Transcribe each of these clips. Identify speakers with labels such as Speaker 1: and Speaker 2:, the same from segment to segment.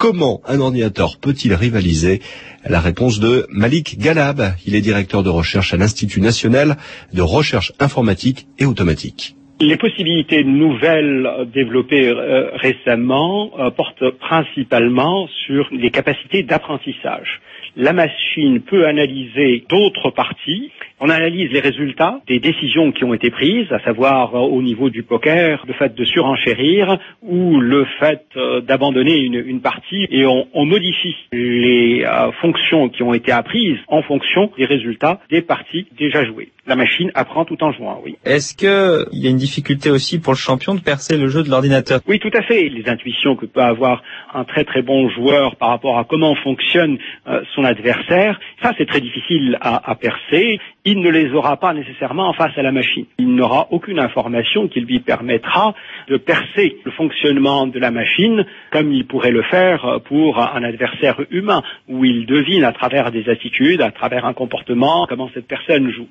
Speaker 1: Comment un ordinateur peut-il rivaliser La réponse de Malik Galab. Il est directeur de recherche à l'Institut national de recherche informatique et automatique.
Speaker 2: Les possibilités nouvelles développées euh, récemment euh, portent principalement sur les capacités d'apprentissage. La machine peut analyser d'autres parties on analyse les résultats des décisions qui ont été prises, à savoir euh, au niveau du poker, le fait de surenchérir ou le fait euh, d'abandonner une, partie et on, modifie les euh, fonctions qui ont été apprises en fonction des résultats des parties déjà jouées. La machine apprend tout en jouant, oui.
Speaker 3: Est-ce qu'il y a une difficulté aussi pour le champion de percer le jeu de l'ordinateur?
Speaker 2: Oui, tout à fait. Les intuitions que peut avoir un très très bon joueur par rapport à comment fonctionne son adversaire, ça c'est très difficile à, à percer il ne les aura pas nécessairement face à la machine. Il n'aura aucune information qui lui permettra de percer le fonctionnement de la machine comme il pourrait le faire pour un adversaire humain, où il devine à travers des attitudes, à travers un comportement, comment cette personne joue.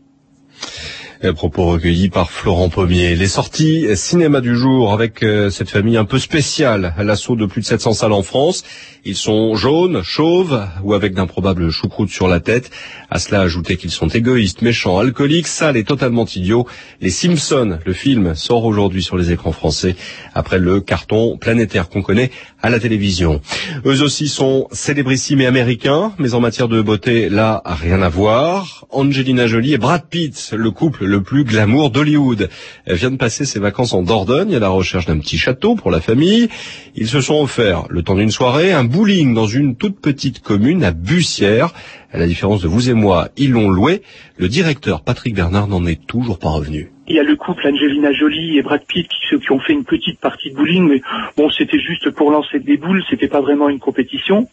Speaker 1: Un propos recueillis par Florent Pommier. Les sorties cinéma du jour avec euh, cette famille un peu spéciale à l'assaut de plus de 700 salles en France. Ils sont jaunes, chauves ou avec d'improbables choucroutes sur la tête. À cela ajouter qu'ils sont égoïstes, méchants, alcooliques, sales et totalement idiots. Les Simpsons, le film, sort aujourd'hui sur les écrans français après le carton planétaire qu'on connaît à la télévision. Eux aussi sont célébrissimes et américains, mais en matière de beauté, là, rien à voir. Angelina Jolie et Brad Pitt, le couple le plus glamour d'Hollywood. De passer ses vacances en Dordogne à la recherche d'un petit château pour la famille. Ils se sont offerts, le temps d'une soirée, un bowling dans une toute petite commune à Bussière. À la différence de vous et moi, ils l'ont loué. Le directeur Patrick Bernard n'en est toujours pas revenu.
Speaker 4: Il y a le couple Angelina Jolie et Brad Pitt qui, qui ont fait une petite partie de bowling, mais bon, c'était juste pour lancer des boules, c'était pas vraiment une compétition.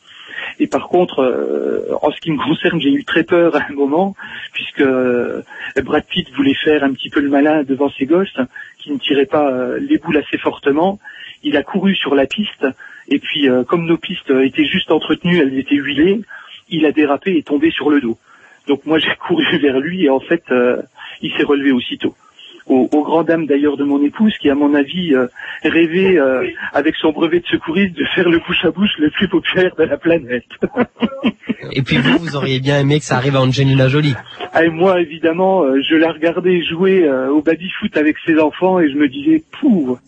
Speaker 4: Et par contre, euh, en ce qui me concerne, j'ai eu très peur à un moment, puisque euh, Brad Pitt voulait faire un petit peu le malin devant ses gosses, qui ne tiraient pas euh, les boules assez fortement. Il a couru sur la piste, et puis comme nos pistes étaient juste entretenues, elles étaient huilées, il a dérapé et tombé sur le dos. Donc moi j'ai couru vers lui et en fait il s'est relevé aussitôt aux, grandes dames d'ailleurs de mon épouse, qui à mon avis euh, rêvait euh, avec son brevet de secouriste de faire le bouche à bouche le plus populaire de la planète.
Speaker 3: Et puis vous, vous auriez bien aimé que ça arrive à Angelina Jolie.
Speaker 4: Ah, et moi, évidemment, euh, je la regardais jouer au baby-foot avec ses enfants et je me disais, pouh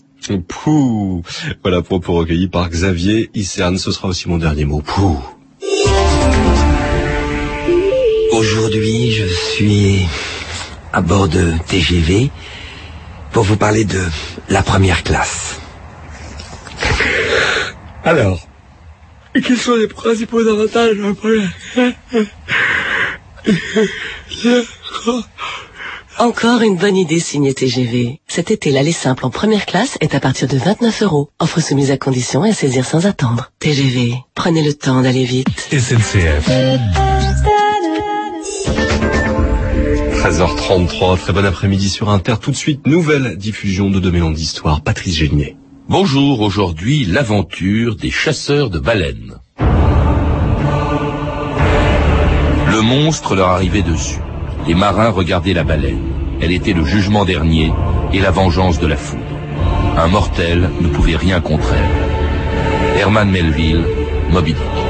Speaker 1: Pouh Voilà, propos recueillis par Xavier Isern. Ce sera aussi mon dernier mot. Pouh
Speaker 5: Aujourd'hui, je suis à bord de TGV pour vous parler de la première classe.
Speaker 6: Alors, quels sont les principaux avantages de la première
Speaker 7: Encore une bonne idée signée TGV. Cet été, l'aller simple en première classe est à partir de 29 euros. Offre soumise à condition et à saisir sans attendre. TGV, prenez le temps d'aller vite.
Speaker 1: SNCF. 13h33, très bon après-midi sur Inter. Tout de suite, nouvelle diffusion de 2000 ans d'histoire. Patrice Génier.
Speaker 8: Bonjour, aujourd'hui, l'aventure des chasseurs de baleines. Le monstre leur arrivait dessus. Les marins regardaient la baleine. Elle était le jugement dernier et la vengeance de la foudre. Un mortel ne pouvait rien contre elle. Herman Melville, Moby Dick.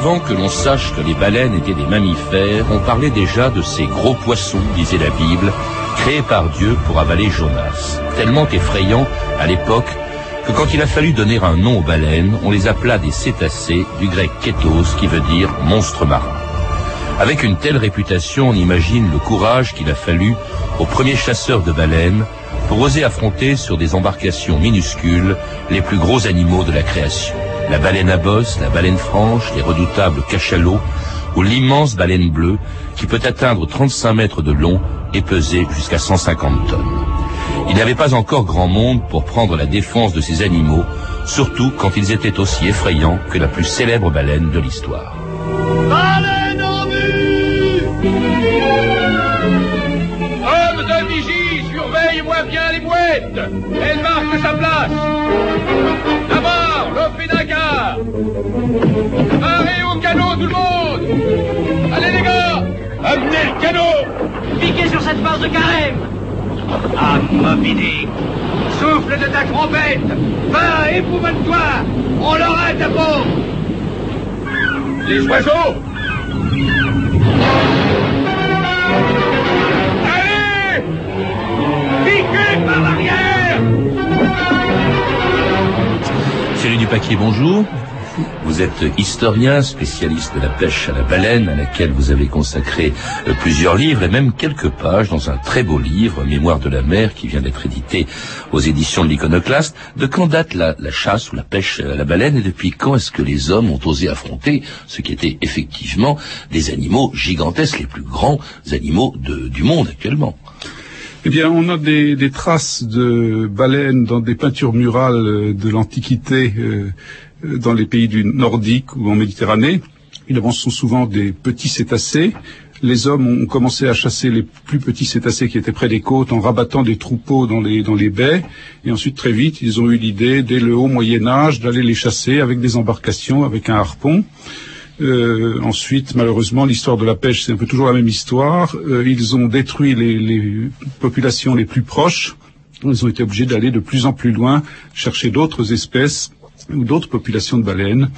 Speaker 8: Avant que l'on sache que les baleines étaient des mammifères, on parlait déjà de ces gros poissons, disait la Bible, créés par Dieu pour avaler Jonas. Tellement effrayants à l'époque que quand il a fallu donner un nom aux baleines, on les appela des cétacés, du grec kétos qui veut dire monstre marin. Avec une telle réputation, on imagine le courage qu'il a fallu aux premiers chasseurs de baleines pour oser affronter sur des embarcations minuscules les plus gros animaux de la création. La baleine à bosse, la baleine franche, les redoutables cachalots ou l'immense baleine bleue qui peut atteindre 35 mètres de long et peser jusqu'à 150 tonnes. Il n'y avait pas encore grand monde pour prendre la défense de ces animaux, surtout quand ils étaient aussi effrayants que la plus célèbre baleine de l'histoire.
Speaker 9: Baleine en vue Homme de vigie, surveille-moi bien les mouettes Elle marque sa place Marée au canot, tout le monde. Allez les gars. Amenez le canot.
Speaker 10: Piquez sur cette phase de carême.
Speaker 9: Ah, Moby Dick Souffle de ta trompette. Va, épouvante-toi On l'aura, ta peau. Les oiseaux. Allez. Piquez par l'arrière.
Speaker 8: Thierry Dupaquier, bonjour. Vous êtes historien, spécialiste de la pêche à la baleine, à laquelle vous avez consacré euh, plusieurs livres et même quelques pages dans un très beau livre, Mémoire de la mer, qui vient d'être édité aux éditions de l'Iconoclaste. De quand date la, chasse ou la pêche à la baleine et depuis quand est-ce que les hommes ont osé affronter ce qui étaient effectivement des animaux gigantesques, les plus grands animaux du monde actuellement?
Speaker 11: Eh bien, on a des, traces de baleines dans des peintures murales euh, de l'Antiquité euh, dans les pays du Nordique ou en Méditerranée. Évidemment, ce sont souvent des petits cétacés. Les hommes ont commencé à chasser les plus petits cétacés qui étaient près des côtes en rabattant des troupeaux dans les, dans les baies. Et ensuite, très vite, ils ont eu l'idée, dès le haut Moyen Âge, d'aller les chasser avec des embarcations, avec un harpon. Euh, ensuite, malheureusement, l'histoire de la pêche, c'est un peu toujours la même histoire. Euh, ils ont détruit les, les populations les plus proches. Ils ont été obligés d'aller de plus en plus loin, chercher d'autres espèces ou d'autres populations de baleines.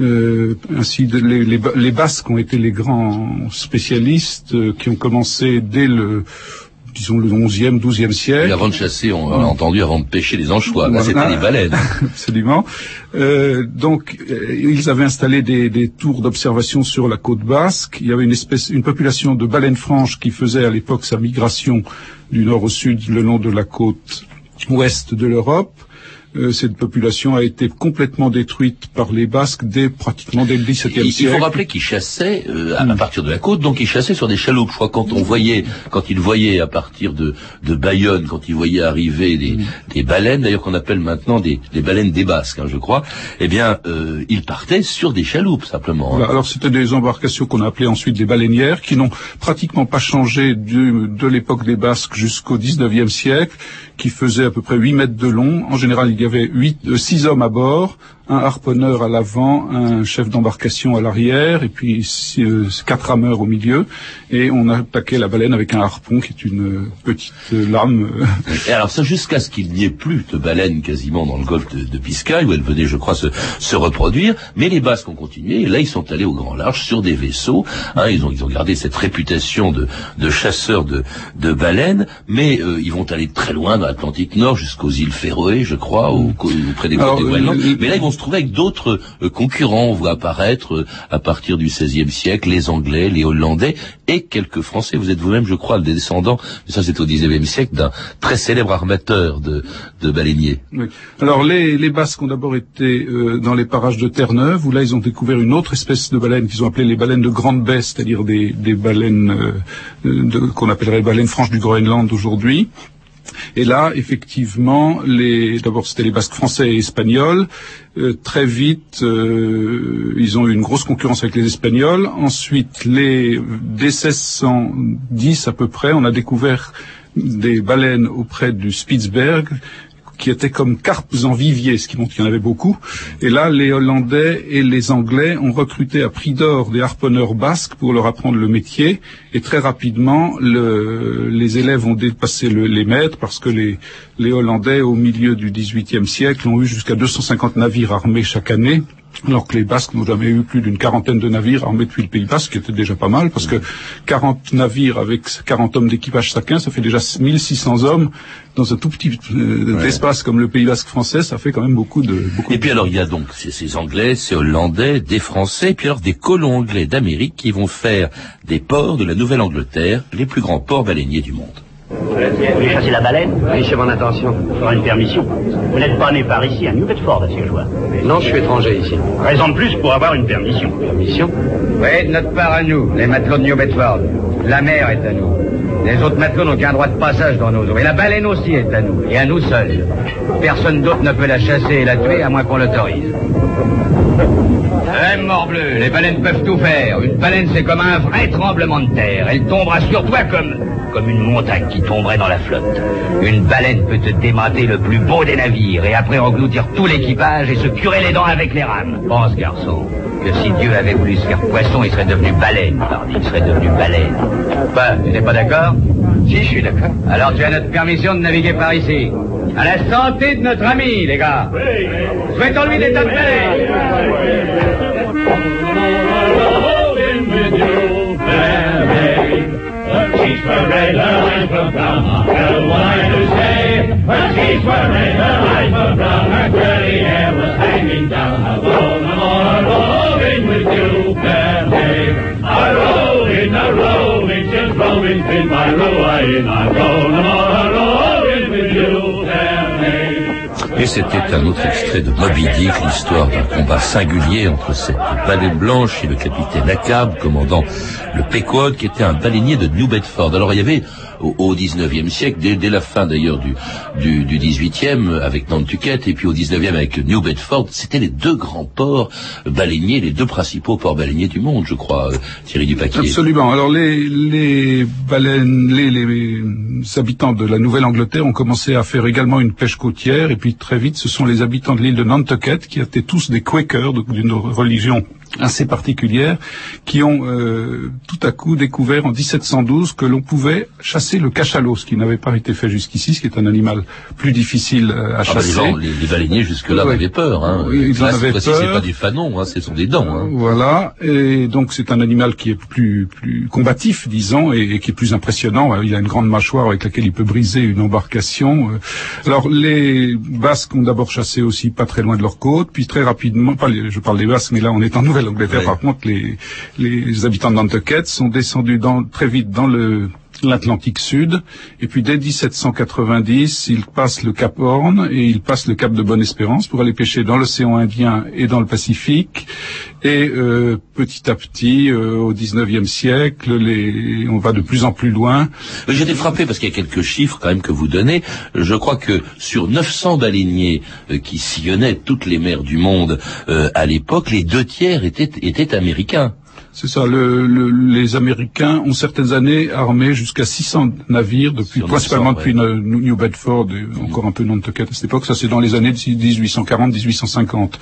Speaker 11: Euh, ainsi, de- les, les, les Basques ont été les grands spécialistes euh, qui ont commencé dès le, disons, le 11e, 12e siècle.
Speaker 8: Et avant de chasser, on a entendu avant de pêcher les anchois. Là, c'était
Speaker 11: Voilà.
Speaker 8: les baleines.
Speaker 11: Absolument. Euh, donc, euh, ils avaient installé des, des tours d'observation sur la côte basque. Il y avait une espèce, une population de baleines franches qui faisait à l'époque sa migration du nord au sud le long de la côte ouest de l'Europe. Euh, cette population a été complètement détruite par les Basques dès pratiquement dès le XVIIe
Speaker 8: Il, il
Speaker 11: siècle.
Speaker 8: faut rappeler qu'ils chassaient euh, à, à partir de la côte, donc ils chassaient sur des chaloupes. Je crois quand on voyait, quand ils voyaient à partir de, de Bayonne, quand ils voyaient arriver des, des baleines, d'ailleurs qu'on appelle maintenant des, des baleines des Basques, hein, je crois, eh bien, euh, ils partaient sur des chaloupes simplement. hein.
Speaker 11: Alors c'était des embarcations qu'on a appelées ensuite des baleinières, qui n'ont pratiquement pas changé du- de l'époque des Basques jusqu'au 19e siècle, qui faisaient à peu près 8 mètres de long. En général, il y avait 8, 6 hommes à bord, un harponneur à l'avant, un chef d'embarcation à l'arrière, et puis six, euh, quatre rameurs au milieu. Et on attaquait la baleine avec un harpon, qui est une euh, petite euh, lame. euh,
Speaker 8: Et alors ça jusqu'à ce qu'il n'y ait plus de baleines quasiment dans le golfe de, de Biscaye, où elles venaient, je crois, se, se reproduire. Mais les Basques ont continué, et là ils sont allés au grand large sur des vaisseaux. Hein, ils, ont, ils ont gardé cette réputation de, de chasseurs de, de baleines, mais euh, ils vont aller très loin dans l'Atlantique Nord, jusqu'aux îles Féroé, je crois, ou, ou près des côtes
Speaker 11: Alors,
Speaker 8: de Groenland. Mais là ils vont se trouver avec d'autres euh, concurrents. On voit apparaître euh, à partir du XVIe siècle les Anglais, les Hollandais et quelques Français. Vous êtes vous-même, je crois, le descendant, mais ça c'est au XIXe siècle, d'un très célèbre armateur de, de baleiniers.
Speaker 11: Oui. Alors les, les Basques ont d'abord été euh, dans les parages de Terre-Neuve, où là ils ont découvert une autre espèce de baleine qu'ils ont appelée les baleines de grande baie, c'est-à-dire des, des baleines euh, de- qu'on appellerait baleines franches du Groenland aujourd'hui. Et là, effectivement, les d'abord c'était les Basques français et espagnols. Euh, très vite, euh, ils ont eu une grosse concurrence avec les Espagnols. Ensuite, les dès 1610 à peu près, on a découvert des baleines auprès du Spitzberg qui étaient comme carpes en vivier, ce qui montre qu'il y en avait beaucoup. Et là, les Hollandais et les Anglais ont recruté à prix d'or des harponneurs basques pour leur apprendre le métier. Et très rapidement, le- les élèves ont dépassé le- les maîtres parce que les, les Hollandais, au milieu du XVIIIe siècle, ont eu jusqu'à 250 navires armés chaque année. Alors que les Basques n'ont jamais eu plus d'une quarantaine de navires armés depuis le Pays Basque, qui était déjà pas mal, parce que 40 navires avec 40 hommes d'équipage chacun, ça fait déjà 1600 hommes dans un tout petit euh,
Speaker 8: Ouais.
Speaker 11: espace comme le Pays Basque français, ça fait quand même beaucoup de... Beaucoup
Speaker 8: Et puis alors il y a donc ces, ces Anglais, ces Hollandais, des Français, et puis alors des colons anglais d'Amérique qui vont faire des ports de la Nouvelle-Angleterre les plus grands ports baleiniers du monde.
Speaker 10: Vous voulez chasser la baleine? Oui, c'est mon intention. Il faudra une permission. Vous n'êtes pas né par ici, à New Bedford, à ce que je vois.
Speaker 12: Non, je suis étranger ici.
Speaker 10: Raison de plus pour avoir une permission.
Speaker 12: Permission?
Speaker 13: Oui, de notre part à nous, les matelots de New Bedford. La mer est à nous.
Speaker 10: Les autres matelots n'ont qu'un droit de passage dans nos eaux. Et la baleine aussi est à nous, et à nous seuls. Personne d'autre ne peut la chasser et la tuer à moins qu'on l'autorise. Eh, morbleu, les baleines peuvent tout faire. Une baleine, c'est comme un vrai tremblement de terre. Elle tombera sur toi comme, comme une montagne qui tomberait dans la flotte. Une baleine peut te démanter le plus beau des navires et après engloutir tout l'équipage et se curer les dents avec les rames. Pense, garçon, que si Dieu avait voulu se faire poisson, il serait devenu baleine, pardi. Il serait devenu baleine. Bah, tu n'es pas d'accord? Si, je suis d'accord. Alors tu as notre permission de naviguer par ici. À la santé de notre ami, les gars. Souhaitons-lui des tas de
Speaker 9: parade, the life of Brahma. Well, what I do say, her cheeks were red, the life of Brahma. Her curly hair was hanging down. Hello, no more rolling with you, fair. I roll in, I just rolling pin my roll, I in, I roll no more.
Speaker 8: Et c'était un autre extrait de Moby Dick, l'histoire d'un combat singulier entre cette baleine blanche et le capitaine Acab, commandant le Pequod, qui était un baleinier de New Bedford. Alors il y avait au, au 19e siècle, dès, dès la fin d'ailleurs du, du, du 18e avec Nantucket et puis au 19e avec New Bedford, c'était les deux grands ports baleiniers, les deux principaux ports baleiniers du monde, je crois, euh, Thierry Dupaquier.
Speaker 11: Absolument. Alors les, les baleines, les, les habitants de la Nouvelle-Angleterre ont commencé à faire également une pêche côtière et puis très vite ce sont les habitants de l'île de Nantucket qui étaient tous des Quakers d'une religion assez particulière qui ont euh, tout à coup découvert en 1712 que l'on pouvait chasser le cachalot, ce qui n'avait pas été fait jusqu'ici, ce qui est un animal plus difficile euh, à
Speaker 8: Ah bah,
Speaker 11: chasser.
Speaker 8: les, gens, les, les baleiniers jusque-là
Speaker 11: Ouais.
Speaker 8: avaient peur. Hein.
Speaker 11: Ils
Speaker 8: Là,
Speaker 11: avaient peur.
Speaker 8: c'est pas du fanon, hein, ce sont des dents. Hein.
Speaker 11: Voilà, et donc c'est un animal qui est plus plus combatif, disons, et, et qui est plus impressionnant. Il a une grande mâchoire avec laquelle il peut briser une embarcation. Euh, Alors les Basques ont d'abord chassé aussi pas très loin de leur côte, puis très rapidement, pas les- je parle des Basques, mais là on est en
Speaker 8: Ouais.
Speaker 11: Par contre, les les habitants de Nantucket sont descendus dans, très vite dans le l'Atlantique Sud, et puis dès 1790, ils passent le Cap Horn et ils passent le Cap de Bonne-Espérance pour aller pêcher dans l'océan Indien et dans le Pacifique. Et euh, petit à petit, euh, au 19e siècle, les, on va de plus en plus loin.
Speaker 8: Mais J'étais frappé parce qu'il y a quelques chiffres quand même que vous donnez. Je crois que sur 900 baleiniers euh, qui sillonnaient toutes les mers du monde euh, à l'époque, les deux tiers étaient américains.
Speaker 11: C'est ça. Le, le- les Américains ont certaines années armé jusqu'à 600 navires depuis,
Speaker 8: Sur 900,
Speaker 11: principalement depuis ne- New Bedford et encore un peu Nantucket à cette époque. Ça, c'est dans les années 1840-1850.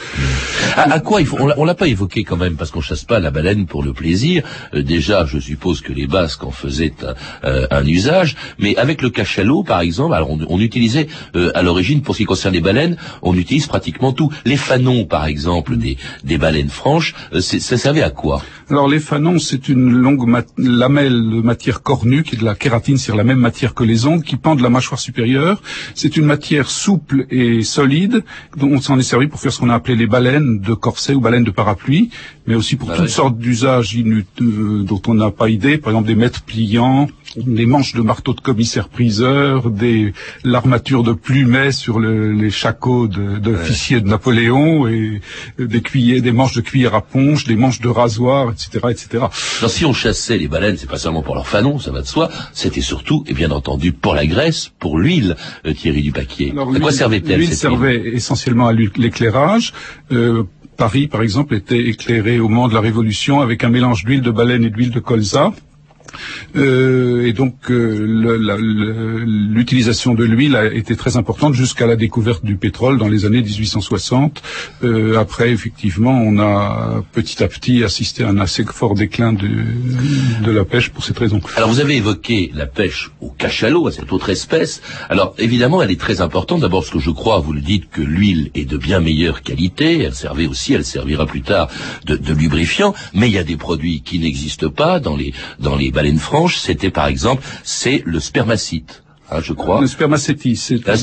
Speaker 8: À, à quoi il faut On l'a- pas évoqué quand même parce qu'on chasse pas la baleine pour le plaisir. Euh, déjà, je suppose que les Basques en faisaient un, euh, un usage, mais avec le cachalot, par exemple, alors on, on utilisait euh, à l'origine pour ce qui concerne les baleines, on utilise pratiquement tout. Les fanons, par exemple, des, des baleines franches, euh, ça servait à quoi?
Speaker 11: Alors les fanons, c'est une longue lamelle de matière cornue, qui est de la kératine, c'est la même matière que les ongles, qui pend de la mâchoire supérieure. C'est une matière souple et solide, dont on s'en est servi pour faire ce qu'on a appelé les baleines de corset ou baleines de parapluie, mais aussi pour
Speaker 8: Ah
Speaker 11: toutes sortes d'usages euh, dont on n'a pas idée, par exemple des mètres pliants, des manches de marteau de commissaire-priseur, des l'armature de plumet sur le- les chacots de- d'officiers de, Napoléon, et euh, des cuillers, des manches de cuillère à ponche, des manches de rasoir, etc., etc.
Speaker 8: Alors, si on chassait les baleines, c'est pas seulement pour leur fanon, ça va de soi, c'était surtout, et bien entendu, pour la graisse, pour l'huile, euh, Thierry Dupaquier.
Speaker 11: Alors,
Speaker 8: à quoi servait-elle
Speaker 11: L'huile servait essentiellement à l'éclairage. Euh, Paris, par exemple, était éclairé au moment de la Révolution avec un mélange d'huile de baleine et d'huile de colza. Euh, et donc euh, l'utilisation de l'huile a été très importante jusqu'à la découverte du pétrole dans les années 1860. Euh, après, effectivement, on a petit à petit assisté à un assez fort déclin de, de la pêche pour cette raison.
Speaker 8: Alors vous avez évoqué la pêche au cachalot, à cette autre espèce. Alors évidemment, elle est très importante. D'abord, parce que je crois, vous le dites, que l'huile est de bien meilleure qualité. Elle servait aussi, elle servira plus tard de, de lubrifiant. Mais il y a des produits qui n'existent pas dans les dans les baleines franches. C'était par exemple, c'est le spermacite. hein, je crois.
Speaker 11: Le spermacétis, c'est
Speaker 8: La oui.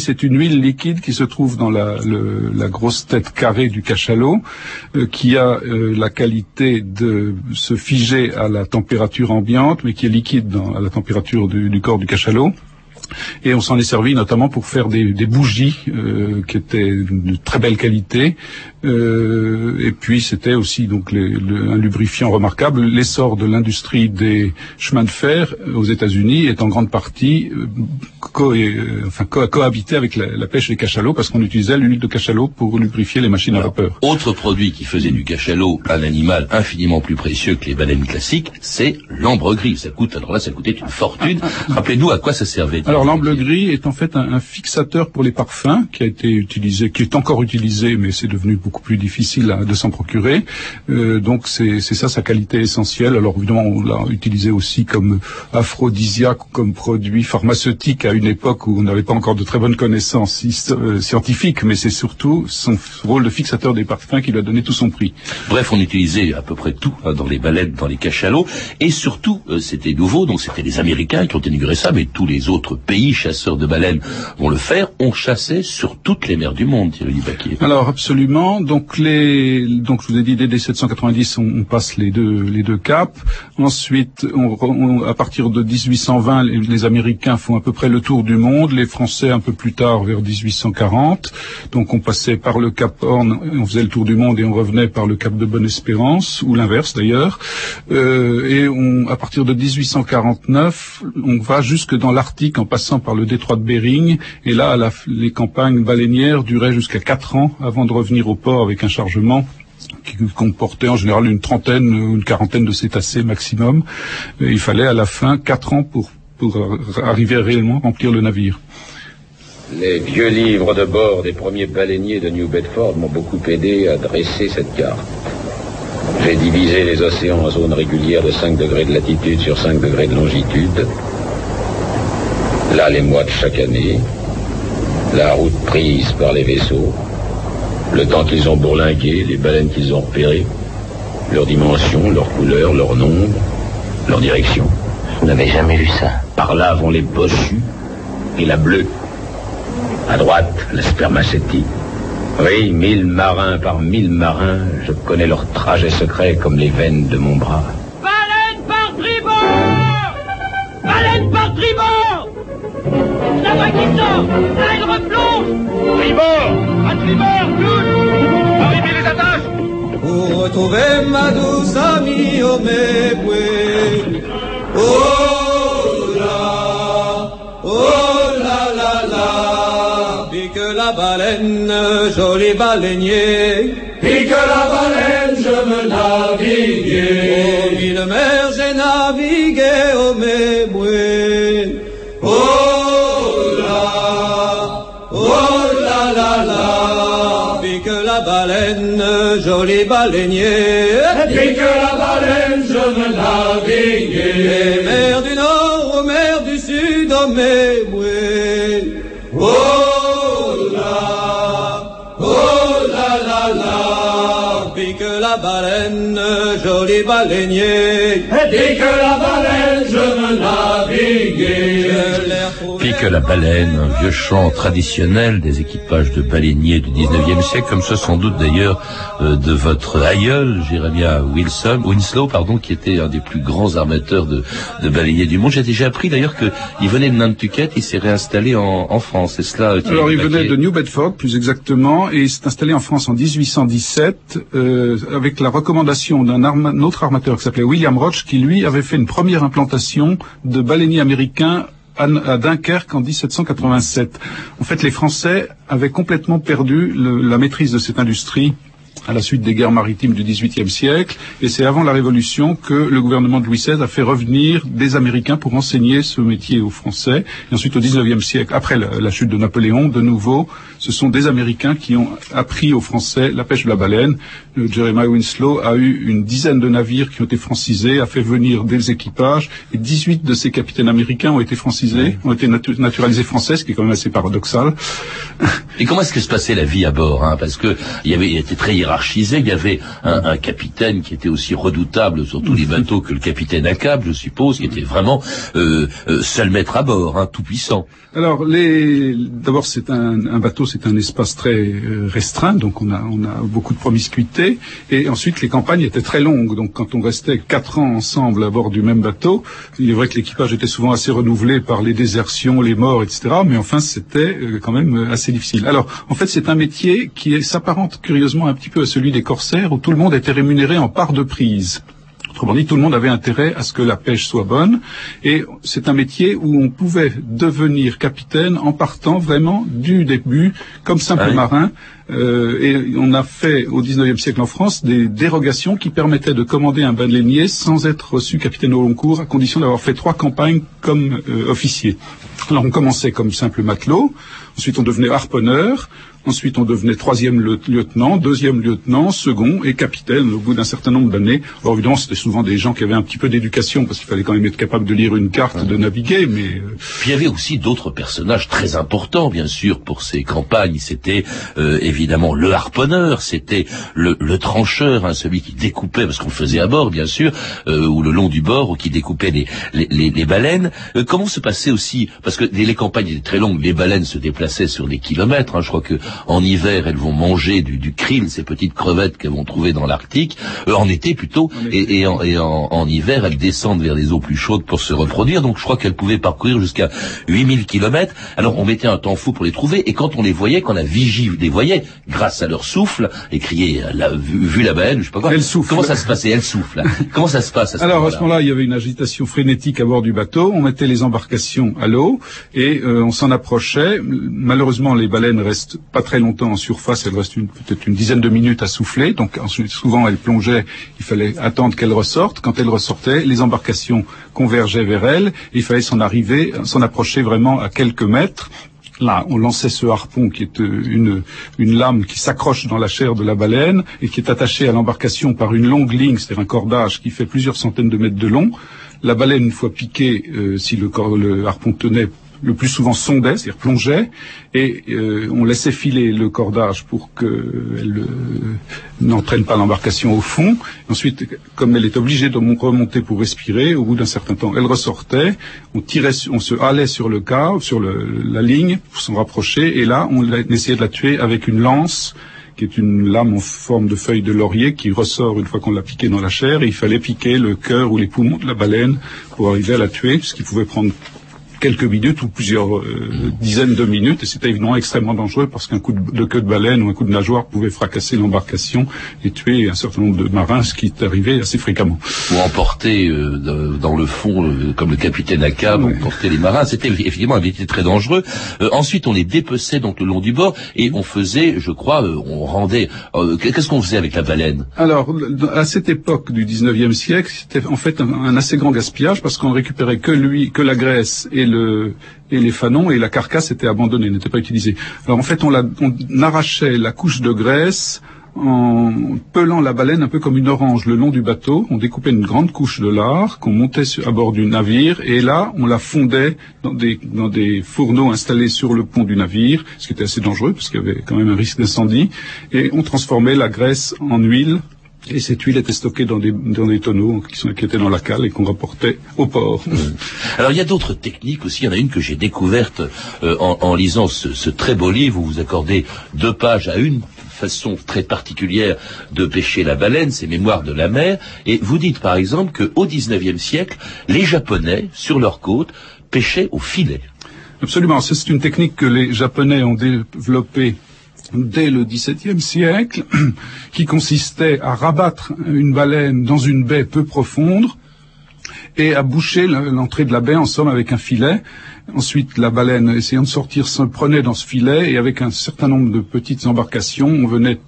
Speaker 11: c'est une huile liquide qui se trouve dans la, le- la grosse tête carrée du cachalot, euh, qui a euh, la qualité de se figer à la température ambiante, mais qui est liquide dans, à la température du, du corps du cachalot. Et on s'en est servi notamment pour faire des, des bougies euh, qui étaient de très belle qualité. Euh, et puis c'était aussi donc les, le, un lubrifiant remarquable. L'essor de l'industrie des chemins de fer aux États-Unis est en grande partie euh, co euh, enfin, co cohabité avec la, la, pêche des cachalots parce qu'on utilisait l'huile de cachalot pour lubrifier les machines
Speaker 8: Alors,
Speaker 11: à vapeur.
Speaker 8: Autre produit qui faisait du cachalot un animal infiniment plus précieux que les baleines classiques, c'est l'ambre gris. Ça coûte, alors là, ça coûtait une fortune. Rappelez-nous à quoi ça servait.
Speaker 11: Alors l'ambre gris est en fait un, un, fixateur pour les parfums qui a été utilisé, qui est encore utilisé, mais c'est devenu beaucoup plus difficile à, de s'en procurer. Euh, donc c'est ça sa qualité essentielle. Alors évidemment on l'a utilisé aussi comme aphrodisiaque, comme produit pharmaceutique à une époque où on n'avait pas encore de très bonnes connaissances euh, scientifiques, mais c'est surtout son rôle de fixateur des parfums qui lui a donné tout son prix.
Speaker 8: Bref, on utilisait à peu près tout hein, dans les baleines, dans les cachalots, et surtout euh, c'était nouveau, donc c'était les Américains qui ont inauguré ça, mais tous les autres pays chasseurs de baleines vont le faire. On chassait sur toutes les mers du monde, Thierry Baquier.
Speaker 11: Alors absolument. Donc les, donc je vous ai dit dès 1790, on, on passe les deux les deux caps. Ensuite, à partir de 1820, les, les, Américains font à peu près le tour du monde. Les Français un peu plus tard, vers 1840. Donc on passait par le Cap Horn, on faisait le tour du monde et on revenait par le Cap de Bonne-Espérance ou l'inverse d'ailleurs. Euh, et à partir de 1849, on va jusque dans l'Arctique en passant par le détroit de Bering. Et là, les campagnes baleinières duraient jusqu'à quatre ans avant de revenir au avec un chargement qui comportait en général une trentaine ou une quarantaine de cétacés maximum. Il fallait à la fin quatre ans pour, pour arriver à remplir le navire.
Speaker 12: Les vieux livres de bord des premiers baleiniers de New Bedford m'ont beaucoup aidé à dresser cette carte. J'ai divisé les océans en zones régulières de 5 degrés de latitude sur 5 degrés de longitude. Là, les mois de chaque année, la route prise par les vaisseaux, le temps qu'ils ont bourlingué, les baleines qu'ils ont repérées, leur dimension, leur couleur, leur nombre, leur direction.
Speaker 10: Vous n'avez jamais vu ça
Speaker 12: Par là vont les bossus et la bleue. À droite, la spermacétie. Oui, mille marins par mille marins, je connais leur trajet secret comme les veines de mon bras.
Speaker 9: La voix qui sort Là, elle replonge. Tribord À tribord, tous. Arrivez les attaches.
Speaker 13: Pour retrouver ma douce amie, mes bouées. Oh là Oh là là là. Pique la baleine, joli baleinier. Pique la baleine, je veux naviguer Oh mers, joli baleinier Pique la baleine, je veux naviguer Les mers du nord mers du sud, oh bouées. Oh là Oh là là là. Pique la baleine, joli baleinier Pique la baleine, je veux naviguer Je
Speaker 8: Pique la baleine, un vieux chant traditionnel des équipages de baleiniers du 19e siècle, comme ça sans doute d'ailleurs euh, de votre aïeul, Jeremiah Wilson, Winslow, pardon, qui était un des plus grands armateurs de, de baleiniers du monde. J'ai déjà appris d'ailleurs qu'il venait de Nantucket, il s'est réinstallé en, en France. C'est cela euh,
Speaker 11: Alors il venait de New Bedford, plus exactement, et il s'est installé en France en 1817 euh, avec la recommandation d'un arma autre armateur qui s'appelait William Roach, qui lui avait fait une première implantation de baleiniers américains à Dunkerque en 1787. En fait, les Français avaient complètement perdu la maîtrise de cette industrie à la suite des guerres maritimes du XVIIIe siècle, et c'est avant la Révolution que le gouvernement de Louis XVI a fait revenir des Américains pour enseigner ce métier aux Français. Et ensuite, au XIXe siècle, après la, la, chute de Napoléon, de nouveau, ce sont des Américains qui ont appris aux Français la pêche de la baleine. Le Jeremiah Winslow a eu une dizaine de navires qui ont été francisés, a fait venir des équipages, et 18 de ces capitaines américains ont été francisés, ont été natu naturalisés français, ce qui est quand même assez paradoxal.
Speaker 8: Et comment est-ce que se passait la vie à bord hein? Parce que il y avait, il était très hiérarchisé. Il y avait un, un capitaine qui était aussi redoutable sur tous les bateaux que le capitaine Acab, je suppose, qui était vraiment euh, euh, seul maître à bord, hein, tout puissant.
Speaker 11: Alors, les... d'abord, c'est un, un bateau, c'est un espace très euh, restreint, donc on a, on a beaucoup de promiscuité. Et ensuite, les campagnes étaient très longues, donc quand on restait quatre ans ensemble à bord du même bateau, il est vrai que l'équipage était souvent assez renouvelé par les désertions, les morts, etc. Mais enfin, c'était quand même assez difficile. Alors, en fait, c'est un métier qui s'apparente curieusement un petit peu à celui des corsaires, où tout le monde était rémunéré en part de prise. Autrement dit, tout le monde avait intérêt à ce que la pêche soit bonne. Et c'est un métier où on pouvait devenir capitaine en partant vraiment du début comme simple
Speaker 8: Ah oui.
Speaker 11: marin. Euh, et on a fait au 19e siècle en France des dérogations qui permettaient de commander un baleinier sans être reçu capitaine au long cours, à condition d'avoir fait trois campagnes comme euh, officier. Alors on commençait comme simple matelot, ensuite on devenait harponneur, Ensuite, on devenait troisième lieu- lieutenant, deuxième lieutenant, second et capitaine au bout d'un certain nombre d'années. Alors évidemment, c'était souvent des gens qui avaient un petit peu d'éducation parce qu'il fallait quand même être capable de lire une carte, de naviguer, mais euh,
Speaker 8: Puis il y avait aussi d'autres personnages très importants, bien sûr, pour ces campagnes. C'était euh, évidemment le harponneur, c'était le, le trancheur, hein, celui qui découpait, parce qu'on le faisait à bord, bien sûr, euh, ou le long du bord, ou qui découpait les, les, les- les baleines. Euh, comment se passait aussi, parce que les, les campagnes étaient très longues, les baleines se déplaçaient sur des kilomètres. hein. je crois que en hiver, elles vont manger du, du krill, ces petites crevettes qu'elles vont trouver dans l'Arctique, euh, en été plutôt, et, et en, et en- en hiver, elles descendent vers les eaux plus chaudes pour se reproduire. Donc je crois qu'elles pouvaient parcourir jusqu'à 8000 kilomètres. Alors on mettait un temps fou pour les trouver, et quand on les voyait, quand la vigie les voyait, grâce à leur souffle, et criait euh, la, vu, vu la baleine, je sais pas quoi.
Speaker 11: Elle souffle.
Speaker 8: Comment ça se passait? Elle souffle. Comment ça se passe à ce
Speaker 11: Alors à ce moment-là, il y avait une agitation frénétique à bord du bateau. On mettait les embarcations à l'eau et euh, on s'en approchait. Malheureusement, les baleines restent pas très longtemps en surface. Elles restent une- peut-être une dizaine de minutes à souffler. Donc souvent, elles plongeaient. Il fallait attendre qu'elles ressortent. Quand elles ressortaient, les embarcations convergeaient vers elles. Et il fallait s'en arriver, s'en approcher vraiment à quelques mètres. Là, on lançait ce harpon qui est euh, une, une lame qui s'accroche dans la chair de la baleine et qui est attachée à l'embarcation par une longue ligne, c'est-à-dire un cordage qui fait plusieurs centaines de mètres de long. La baleine, une fois piquée, euh, si le harpon tenait, le plus souvent sondait, c'est-à-dire plongeait, et euh, on laissait filer le cordage pour qu'elle n'entraîne pas l'embarcation au fond. Ensuite, comme elle est obligée de mon- remonter pour respirer, au bout d'un certain temps, elle ressortait, on tirait, on se halait sur le cas, sur le- la ligne pour s'en rapprocher, et là, on essayait de la tuer avec une lance qui est une lame en forme de feuille de laurier qui ressort une fois qu'on l'a piqué dans la chair, et il fallait piquer le cœur ou les poumons de la baleine pour arriver à la tuer, ce qui pouvait prendre quelques minutes ou plusieurs euh, dizaines de minutes, et c'était évidemment extrêmement dangereux parce qu'un coup de, de queue de baleine ou un coup de nageoire pouvait fracasser l'embarcation et tuer un certain nombre de marins, ce qui est arrivé assez fréquemment.
Speaker 8: Ou emporter euh, dans le fond, euh, comme le capitaine Acab, emporter les marins. C'était effectivement un métier très dangereux. Euh, ensuite, on les dépeçait donc le long du bord et on faisait, je crois, euh, on rendait. euh, Qu'est-ce qu'on faisait avec la baleine?
Speaker 11: Alors, à cette époque du 19e siècle, c'était en fait un, un assez grand gaspillage parce qu'on récupérait que lui, que la graisse et le et les fanons et la carcasse était abandonnée, n'était pas utilisée. Alors en fait, on, la, on arrachait la couche de graisse en pelant la baleine un peu comme une orange le long du bateau. On découpait une grande couche de lard qu'on montait à bord du navire et là, on la fondait dans des, dans des fourneaux installés sur le pont du navire, ce qui était assez dangereux parce qu'il y avait quand même un risque d'incendie. Et on transformait la graisse en huile et cette huile était stockée dans des, dans des tonneaux qui, sont, qui étaient dans la cale et qu'on rapportait au port.
Speaker 8: Alors il y a d'autres techniques aussi. Il y en a une que j'ai découverte euh, en, en lisant ce, ce très beau livre où vous accordez deux pages à une façon très particulière de pêcher la baleine, c'est Mémoires de la mer. Et vous dites par exemple qu'au XIXe siècle, les Japonais, sur leur côte, pêchaient au filet.
Speaker 11: Absolument, c'est une technique que les Japonais ont développée dès le XVIIe siècle, qui consistait à rabattre une baleine dans une baie peu profonde et à boucher l'entrée de la baie en somme avec un filet. Ensuite, la baleine, essayant de sortir, se prenait dans ce filet et avec un certain nombre de petites embarcations, on venait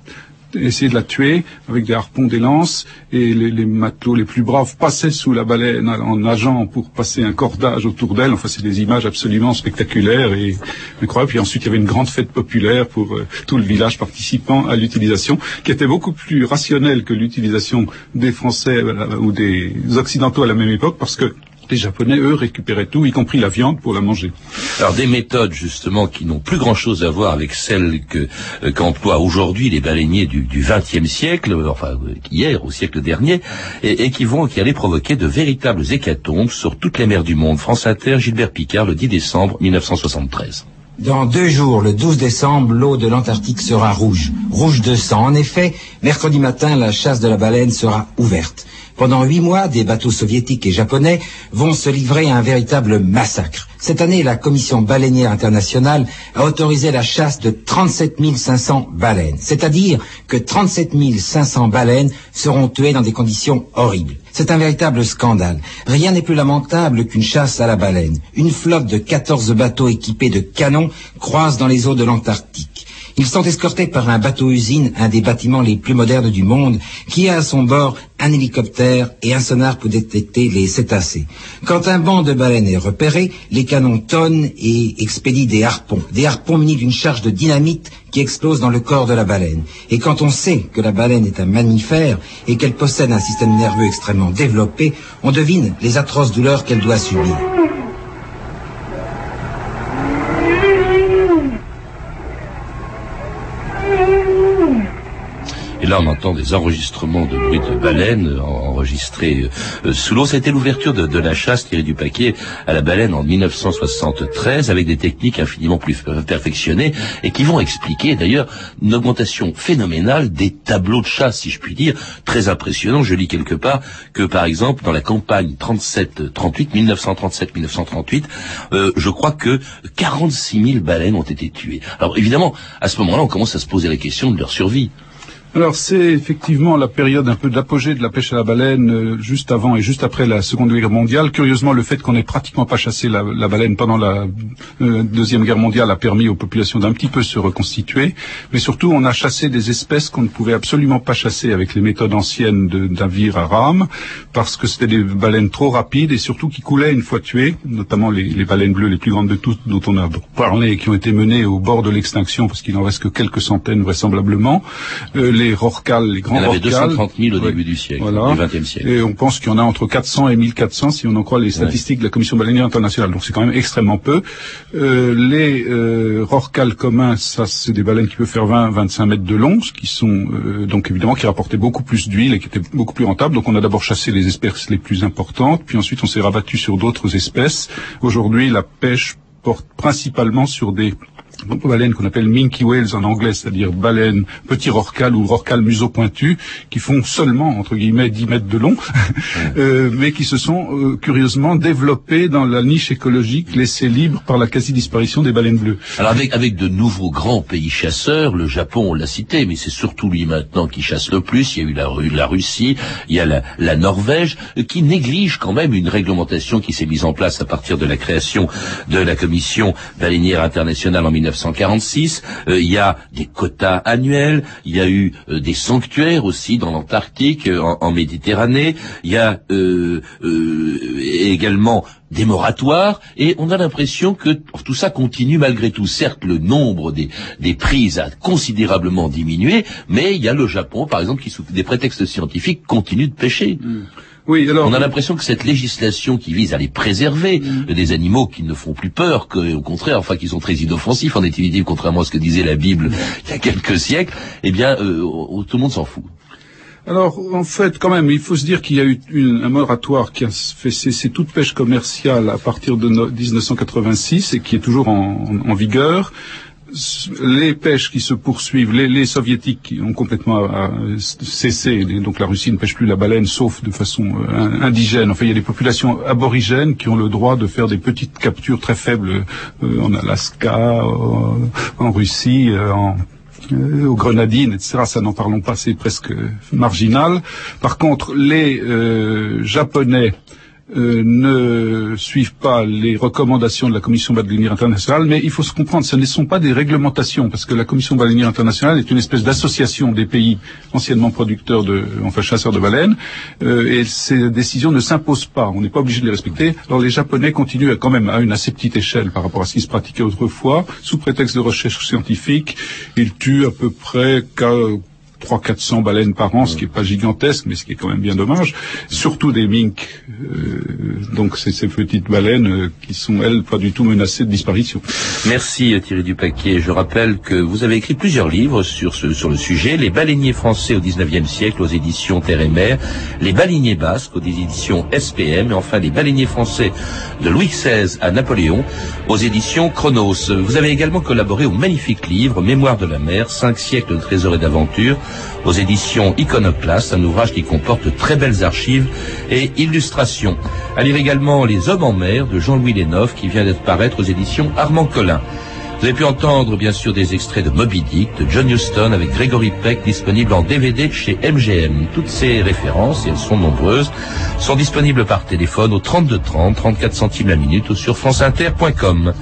Speaker 11: essayer de la tuer avec des harpons, des lances, et les, matelots les plus braves passaient sous la baleine en nageant pour passer un cordage autour d'elle. Enfin, c'est des images absolument spectaculaires et incroyables. Puis ensuite, il y avait une grande fête populaire pour euh, tout le village participant à l'utilisation, qui était beaucoup plus rationnelle que l'utilisation des Français euh, ou des Occidentaux à la même époque, parce que Les Japonais, eux, récupéraient tout, y compris la viande, pour la manger.
Speaker 8: Alors des méthodes justement qui n'ont plus grand-chose à voir avec celles que euh, qu'emploient aujourd'hui les baleiniers du XXe siècle, euh, enfin euh, hier au siècle dernier, et, et, qui vont qui allaient provoquer de véritables hécatombes sur toutes les mers du monde. France Inter, Gilbert Picard, le 10 décembre 1973.
Speaker 14: Dans deux jours, le 12 décembre, l'eau de l'Antarctique sera rouge, rouge de sang. En effet, mercredi matin, la chasse de la baleine sera ouverte. Pendant huit mois, des bateaux soviétiques et japonais vont se livrer à un véritable massacre. Cette année, la Commission baleinière internationale a autorisé la chasse de 37 500 baleines. C'est-à-dire que 37 500 baleines seront tuées dans des conditions horribles. C'est un véritable scandale. Rien n'est plus lamentable qu'une chasse à la baleine. Une flotte de 14 bateaux équipés de canons croise dans les eaux de l'Antarctique. Ils sont escortés par un bateau-usine, un des bâtiments les plus modernes du monde, qui a à son bord un hélicoptère et un sonar pour détecter les cétacés. Quand un banc de baleines est repéré, les canons tonnent et expédient des harpons, des harpons munis d'une charge de dynamite qui explose dans le corps de la baleine. Et quand on sait que la baleine est un mammifère et qu'elle possède un système nerveux extrêmement développé, on devine les atroces douleurs qu'elle doit subir.
Speaker 8: Là, on entend des enregistrements de bruit de baleine enregistrés euh, sous l'eau. C'était l'ouverture de, de, la chasse tirée du paquet à la baleine en 1973 avec des techniques infiniment plus perfectionnées et qui vont expliquer d'ailleurs une augmentation phénoménale des tableaux de chasse, si je puis dire, très impressionnant. Je lis quelque part que, par exemple, dans la campagne 37-38, 1937-1938, euh, je crois que 46 000 baleines ont été tuées. Alors évidemment, à ce moment-là, on commence à se poser la question de leur survie.
Speaker 11: Alors c'est effectivement la période un peu d'apogée de la pêche à la baleine, euh, juste avant et juste après la Seconde Guerre mondiale. Curieusement, le fait qu'on n'ait pratiquement pas chassé la, baleine pendant la euh, Deuxième Guerre mondiale a permis aux populations d'un petit peu se reconstituer. Mais surtout, on a chassé des espèces qu'on ne pouvait absolument pas chasser avec les méthodes anciennes de navires à rame, parce que c'était des baleines trop rapides et surtout qui coulaient une fois tuées, notamment les, les baleines bleues les plus grandes de toutes dont on a parlé et qui ont été menées au bord de l'extinction, parce qu'il n'en reste que quelques centaines vraisemblablement. Euh, les rorquals, les grands
Speaker 8: Il y en avait
Speaker 11: rorquals.
Speaker 8: 230 000 au début du siècle,
Speaker 11: Voilà.
Speaker 8: du siècle.
Speaker 11: Et on pense qu'il y en a entre 400 et 1400 si on en croit les statistiques de la Commission baleinière internationale. Donc c'est quand même extrêmement peu. Euh, les euh, rorquals communs, ça c'est des baleines qui peuvent faire 20-25 mètres de long, ce qui sont euh, donc évidemment qui rapportaient beaucoup plus d'huile et qui étaient beaucoup plus rentables. Donc on a d'abord chassé les espèces les plus importantes, puis ensuite on s'est rabattu sur d'autres espèces. Aujourd'hui la pêche porte principalement sur des baleines qu'on appelle minke whales en anglais, c'est-à-dire baleines petits rorquals ou rorquals museau pointu, qui font seulement, entre guillemets, 10 mètres de long, euh, mais qui se sont euh, curieusement développés dans la niche écologique laissée libre par la quasi-disparition des baleines bleues.
Speaker 8: Alors avec, avec de nouveaux grands pays chasseurs, le Japon on l'a cité, mais c'est surtout lui maintenant qui chasse le plus. Il y a eu la, la Russie, il y a la, la Norvège, euh, qui néglige quand même une réglementation qui s'est mise en place à partir de la création de la Commission baleinière internationale en 1946. Euh, il y a des quotas annuels, il y a eu euh, des sanctuaires aussi dans l'Antarctique, euh, en, en, Méditerranée. Il y a également des moratoires, et on a l'impression que tout ça continue malgré tout. Certes, le nombre des, des prises a considérablement diminué, mais il y a le Japon, par exemple, qui, sous des prétextes scientifiques, continue de pêcher.
Speaker 11: Mm. Oui, alors,
Speaker 8: on a l'impression que cette législation qui vise à les préserver
Speaker 11: Mm.
Speaker 8: des animaux qui ne font plus peur, que, au contraire, enfin, qui sont très inoffensifs en définitive, contrairement à ce que disait la Bible il y a quelques siècles, eh bien, euh, tout le monde s'en fout.
Speaker 11: Alors, en fait, quand même, il faut se dire qu'il y a eu une, un moratoire qui a fait cesser toute pêche commerciale à partir de no 1986 et qui est toujours en, en, en vigueur les pêches qui se poursuivent, les, les soviétiques qui ont complètement à cessé, donc la Russie ne pêche plus la baleine sauf de façon euh, indigène. Enfin, il y a des populations aborigènes qui ont le droit de faire des petites captures très faibles euh, en Alaska, euh, en Russie, en euh, aux grenadines, etc. Ça n'en parlons pas, c'est presque marginal. Par contre, les euh, Japonais euh, ne suivent pas les recommandations de la Commission baleinière internationale, mais il faut se comprendre, ce ne sont pas des réglementations, parce que la Commission baleinière internationale est une espèce d'association des pays anciennement producteurs de, enfin chasseurs de baleines, euh, et ces décisions ne s'imposent pas. On n'est pas obligé de les respecter. Alors les Japonais continuent quand même à une assez petite échelle par rapport à ce qui se pratiquait autrefois, sous prétexte de recherche scientifique. Ils tuent à peu près 300-400 baleines par an, ce qui est pas gigantesque, mais ce qui est quand même bien dommage. Surtout des minks, euh, donc c'est ces petites baleines euh, qui sont, elles, pas du tout menacées de disparition.
Speaker 8: Merci euh, Thierry Dupaquier. Je rappelle que vous avez écrit plusieurs livres sur, ce, sur le sujet. Les baleiniers français au 19e siècle aux éditions Terre et Mer, Les baleiniers basques aux éditions SPM et enfin Les baleiniers français de Louis XVI à Napoléon aux éditions Chronos. Vous avez également collaboré au magnifique livre Mémoire de la mer, cinq siècles de trésors et d'aventures aux éditions Iconoclast, un ouvrage qui comporte très belles archives et illustrations. À lire également Les hommes en mer de Jean-Louis Lénoff qui vient d'être paraître aux éditions Armand Collin. Vous avez pu entendre bien sûr des extraits de Moby Dick, de John Huston avec Gregory Peck disponible en DVD chez MGM. Toutes ces références, et elles sont nombreuses, sont disponibles par téléphone au 32 30, 34 centimes la minute ou sur franceinter.com.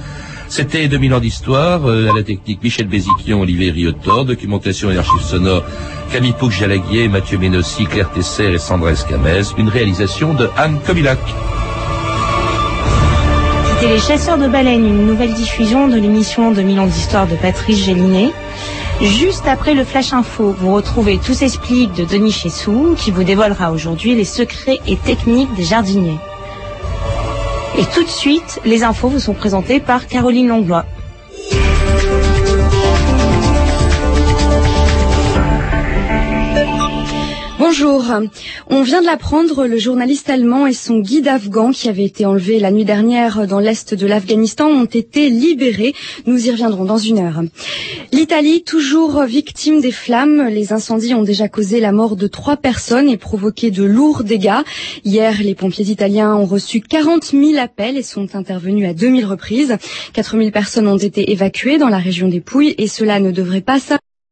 Speaker 8: C'était 2000 ans d'histoire, euh, à la technique Michel Béziquion, Olivier Riotor, documentation et archives sonores Camille Pouc-Jalaguier, Mathieu Ménossi, Claire Tesser et Sandra Escamez, une réalisation de Anne Kobilac.
Speaker 15: C'était Les Chasseurs de Baleines, une nouvelle diffusion de l'émission 2000 ans d'histoire de Patrice Gélinet. Juste après le Flash Info, vous retrouvez Tout s'explique de Denis Chessou, qui vous dévoilera aujourd'hui les secrets et techniques des jardiniers. Et tout de suite, les infos vous sont présentées par Caroline Langlois.
Speaker 16: Bonjour. On vient de l'apprendre, le journaliste allemand et son guide afghan qui avait été enlevé la nuit dernière dans l'est de l'Afghanistan ont été libérés. Nous y reviendrons dans une heure. L'Italie, toujours victime des flammes, les incendies ont déjà causé la mort de trois personnes et provoqué de lourds dégâts. Hier, les pompiers italiens ont reçu 40 000 appels et sont intervenus à 2000 reprises. 4 000 personnes ont été évacuées dans la région des Pouilles et cela ne devrait pas s'arrêter